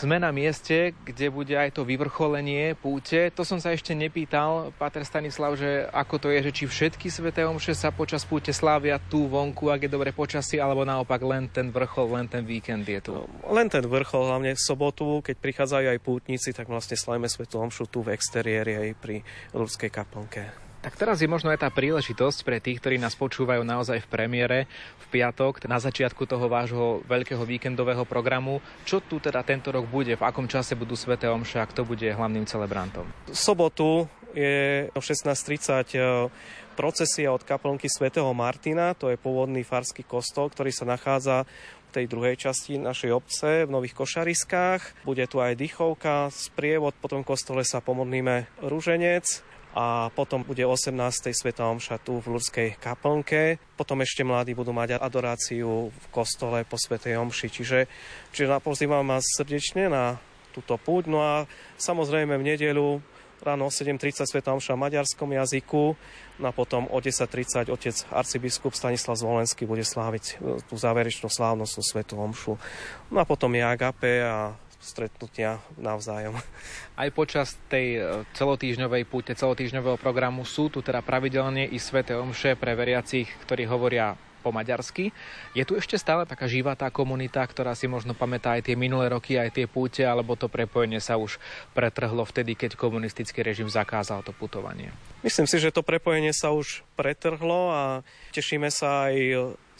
Sme na mieste, kde bude aj to vyvrcholenie púte. To som sa ešte nepýtal, Pater Stanislav, že ako to je, že či všetky sveté omše sa počas púte slávia tu vonku, ak je dobre počasí, alebo naopak len ten vrchol, len ten víkend je tu. Len ten vrchol, hlavne v sobotu, keď prichádzajú aj pútnici, tak vlastne slavíme Svetú Omšu tu v exteriéri aj pri ľudskej kaplnke. Tak teraz je možno aj tá príležitosť pre tých, ktorí nás počúvajú naozaj v premiére v piatok, na začiatku toho vášho veľkého víkendového programu. Čo tu teda tento rok bude, v akom čase budú Sveté Omše a kto bude hlavným celebrantom? V sobotu je o 16.30 procesia od kaplnky svätého Martina, to je pôvodný farský kostol, ktorý sa nachádza tej druhej časti našej obce v Nových Košariskách. Bude tu aj dychovka, sprievod, potom v kostole sa pomodlíme rúženec a potom bude 18. Sveta Omša tu v Lurskej kaplnke. Potom ešte mladí budú mať adoráciu v kostole po Svetej Omši. Čiže, čiže pozývam vás srdečne na túto púť. No a samozrejme v nedelu ráno o 7.30 Sveta Omša v maďarskom jazyku, no a potom o 10.30 otec arcibiskup Stanislav Zvolenský bude sláviť tú záverečnú slávnostnú Svetu Omšu. No a potom je agape a stretnutia navzájom. Aj počas tej e, celotýžňovej púte, celotýžňového programu sú tu teda pravidelne i sveté omše pre veriacich, ktorí hovoria po maďarsky. Je tu ešte stále taká živá tá komunita, ktorá si možno pamätá aj tie minulé roky, aj tie púte, alebo to prepojenie sa už pretrhlo vtedy, keď komunistický režim zakázal to putovanie? Myslím si, že to prepojenie sa už pretrhlo a tešíme sa aj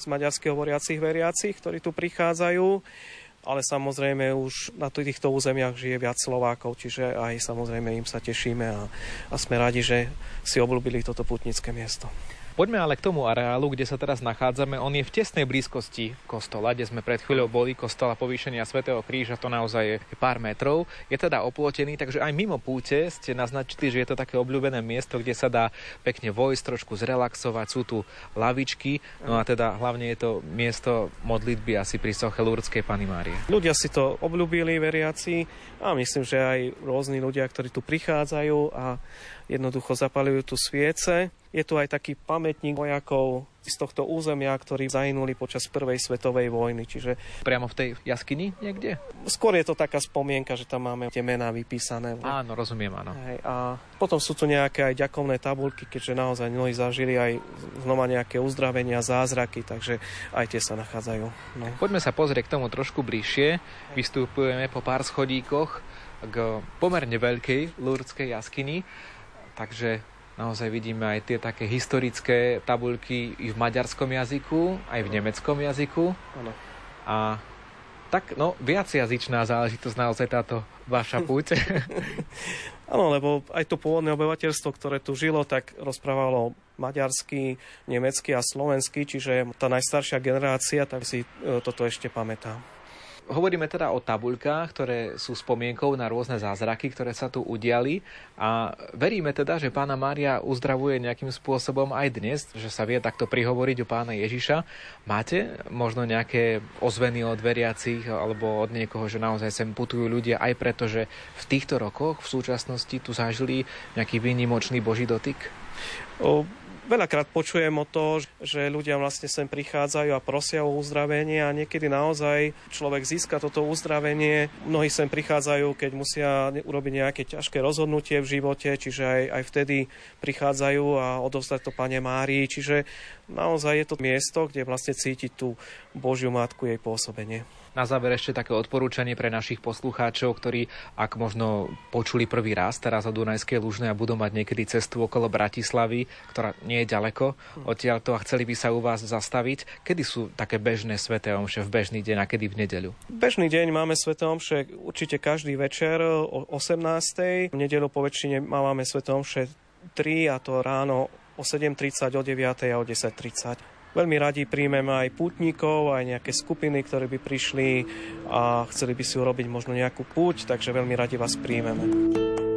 z maďarských hovoriacich veriacich, ktorí tu prichádzajú ale samozrejme už na týchto územiach žije viac Slovákov, čiže aj samozrejme im sa tešíme a, a sme radi, že si obľúbili toto putnické miesto. Poďme ale k tomu areálu, kde sa teraz nachádzame. On je v tesnej blízkosti kostola, kde sme pred chvíľou boli, kostola povýšenia Svetého kríža, to naozaj je pár metrov. Je teda oplotený, takže aj mimo púte ste naznačili, že je to také obľúbené miesto, kde sa dá pekne vojsť, trošku zrelaxovať. Sú tu lavičky, no a teda hlavne je to miesto modlitby asi pri soche Lurdskej Pany Márie. Ľudia si to obľúbili, veriaci, a myslím, že aj rôzni ľudia, ktorí tu prichádzajú a jednoducho zapalujú tu sviece. Je tu aj taký pamätník vojakov z tohto územia, ktorí zahynuli počas prvej svetovej vojny. Čiže... Priamo v tej jaskyni niekde? Skôr je to taká spomienka, že tam máme tie mená vypísané. Áno, rozumiem, áno. Hej, a potom sú tu nejaké aj ďakovné tabulky, keďže naozaj mnohí zažili aj znova nejaké uzdravenia, zázraky, takže aj tie sa nachádzajú. No. Poďme sa pozrieť k tomu trošku bližšie. Vystupujeme po pár schodíkoch k pomerne veľkej lurdskej jaskyni. Takže naozaj vidíme aj tie také historické tabuľky i v maďarskom jazyku, aj v nemeckom jazyku. Ano. A tak, no, viacjazyčná záležitosť naozaj táto vaša púť. Áno, lebo aj to pôvodné obyvateľstvo, ktoré tu žilo, tak rozprávalo maďarsky, nemecky a slovensky, čiže tá najstaršia generácia tak si e, toto ešte pamätá. Hovoríme teda o tabuľkách, ktoré sú spomienkou na rôzne zázraky, ktoré sa tu udiali a veríme teda, že pána Mária uzdravuje nejakým spôsobom aj dnes, že sa vie takto prihovoriť u pána Ježiša. Máte možno nejaké ozveny od veriacich alebo od niekoho, že naozaj sem putujú ľudia aj preto, že v týchto rokoch v súčasnosti tu zažili nejaký výnimočný Boží dotyk? O, Veľakrát počujem o to, že ľudia vlastne sem prichádzajú a prosia o uzdravenie a niekedy naozaj človek získa toto uzdravenie. Mnohí sem prichádzajú, keď musia urobiť nejaké ťažké rozhodnutie v živote, čiže aj, aj vtedy prichádzajú a odovzdať to Pane Márii. Čiže naozaj je to miesto, kde vlastne cítiť tú Božiu Matku jej pôsobenie. Na záver ešte také odporúčanie pre našich poslucháčov, ktorí ak možno počuli prvý raz teraz o Dunajskej Lužnej a budú mať niekedy cestu okolo Bratislavy, ktorá nie je ďaleko odtiaľto a chceli by sa u vás zastaviť. Kedy sú také bežné sveté omše v bežný deň a kedy v nedeľu? Bežný deň máme sveté omše určite každý večer o 18. V nedeľu po väčšine máme sveté omše 3 a to ráno o 7.30, o 9. a o 10.30. Veľmi radi príjmeme aj pútnikov, aj nejaké skupiny, ktoré by prišli a chceli by si urobiť možno nejakú púť, takže veľmi radi vás príjmeme.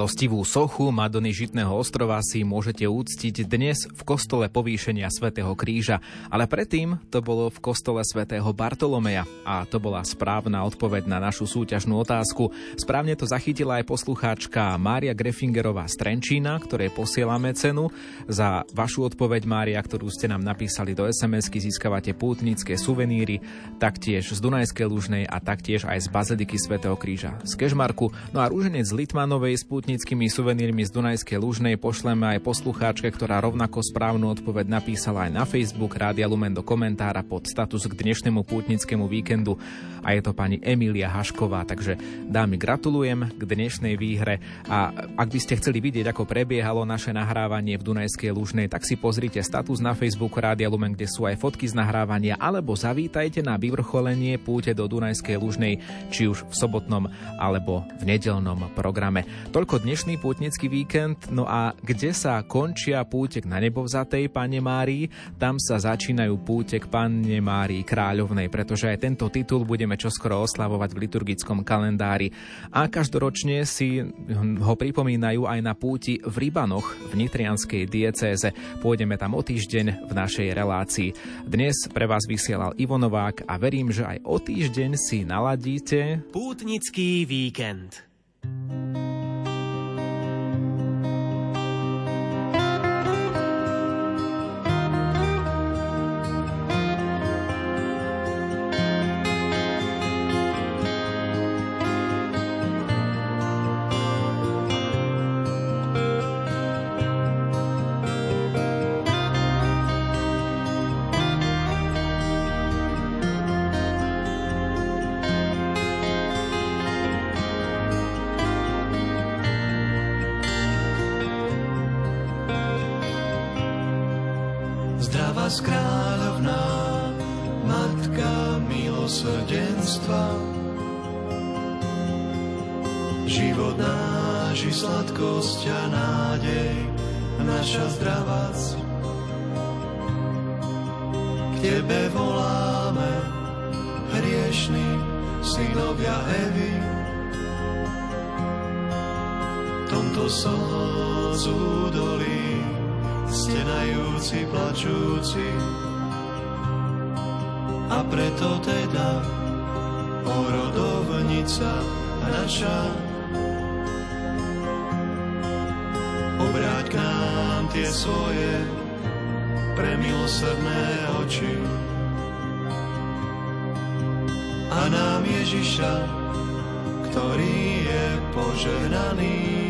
Milostivú sochu Madony Žitného ostrova si môžete úctiť dnes v kostole povýšenia svätého Kríža, ale predtým to bolo v kostole svätého Bartolomeja a to bola správna odpoveď na našu súťažnú otázku. Správne to zachytila aj poslucháčka Mária Grefingerová z Trenčína, ktorej posielame cenu. Za vašu odpoveď, Mária, ktorú ste nám napísali do SMS-ky, získavate pútnické suveníry, taktiež z Dunajskej Lužnej a taktiež aj z Baziliky svätého Kríža z Kežmarku. No a rúženec z Litmanovej z pútnickými suvenírmi z Dunajskej Lužnej pošleme aj poslucháčke, ktorá rovnako správnu odpoveď napísala aj na Facebook Rádia Lumen do komentára pod status k dnešnému pútnickému víkendu a je to pani Emília Hašková, takže dámy gratulujem k dnešnej výhre a ak by ste chceli vidieť, ako prebiehalo naše nahrávanie v Dunajskej Lužnej, tak si pozrite status na Facebook Rádia Lumen, kde sú aj fotky z nahrávania, alebo zavítajte na vyvrcholenie púte do Dunajskej Lužnej, či už v sobotnom alebo v nedelnom programe. Toľko dnešný pútnický víkend, no a kde sa končia púte k na nebovzatej Pane Márii, tam sa začínajú púte k Panne Márii Kráľovnej, pretože aj tento titul budeme čoskoro oslavovať v liturgickom kalendári. A každoročne si ho pripomínajú aj na púti v Rybanoch v Nitrianskej diecéze. Pôjdeme tam o týždeň v našej relácii. Dnes pre vás vysielal Ivo Novák a verím, že aj o týždeň si naladíte Pútnický víkend. to slzu dolí, stenajúci, plačúci. A preto teda porodovnica naša, obráť k nám tie svoje premilosrdné oči. A nám Ježiša, ktorý je požehnaný.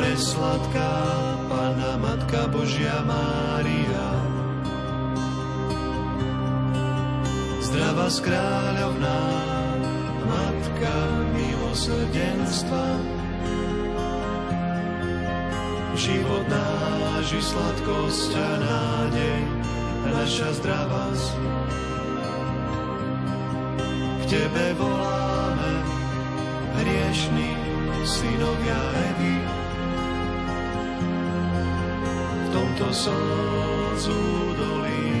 presladká Pana Matka Božia Mária. Zdravá skráľovná, Matka milosrdenstva, život náš i sladkosť a nádej, naša zdravosť. K Tebe voláme, hriešní synovia Evy. V tomto slzu dolí,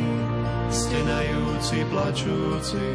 stenajúci, plačúci,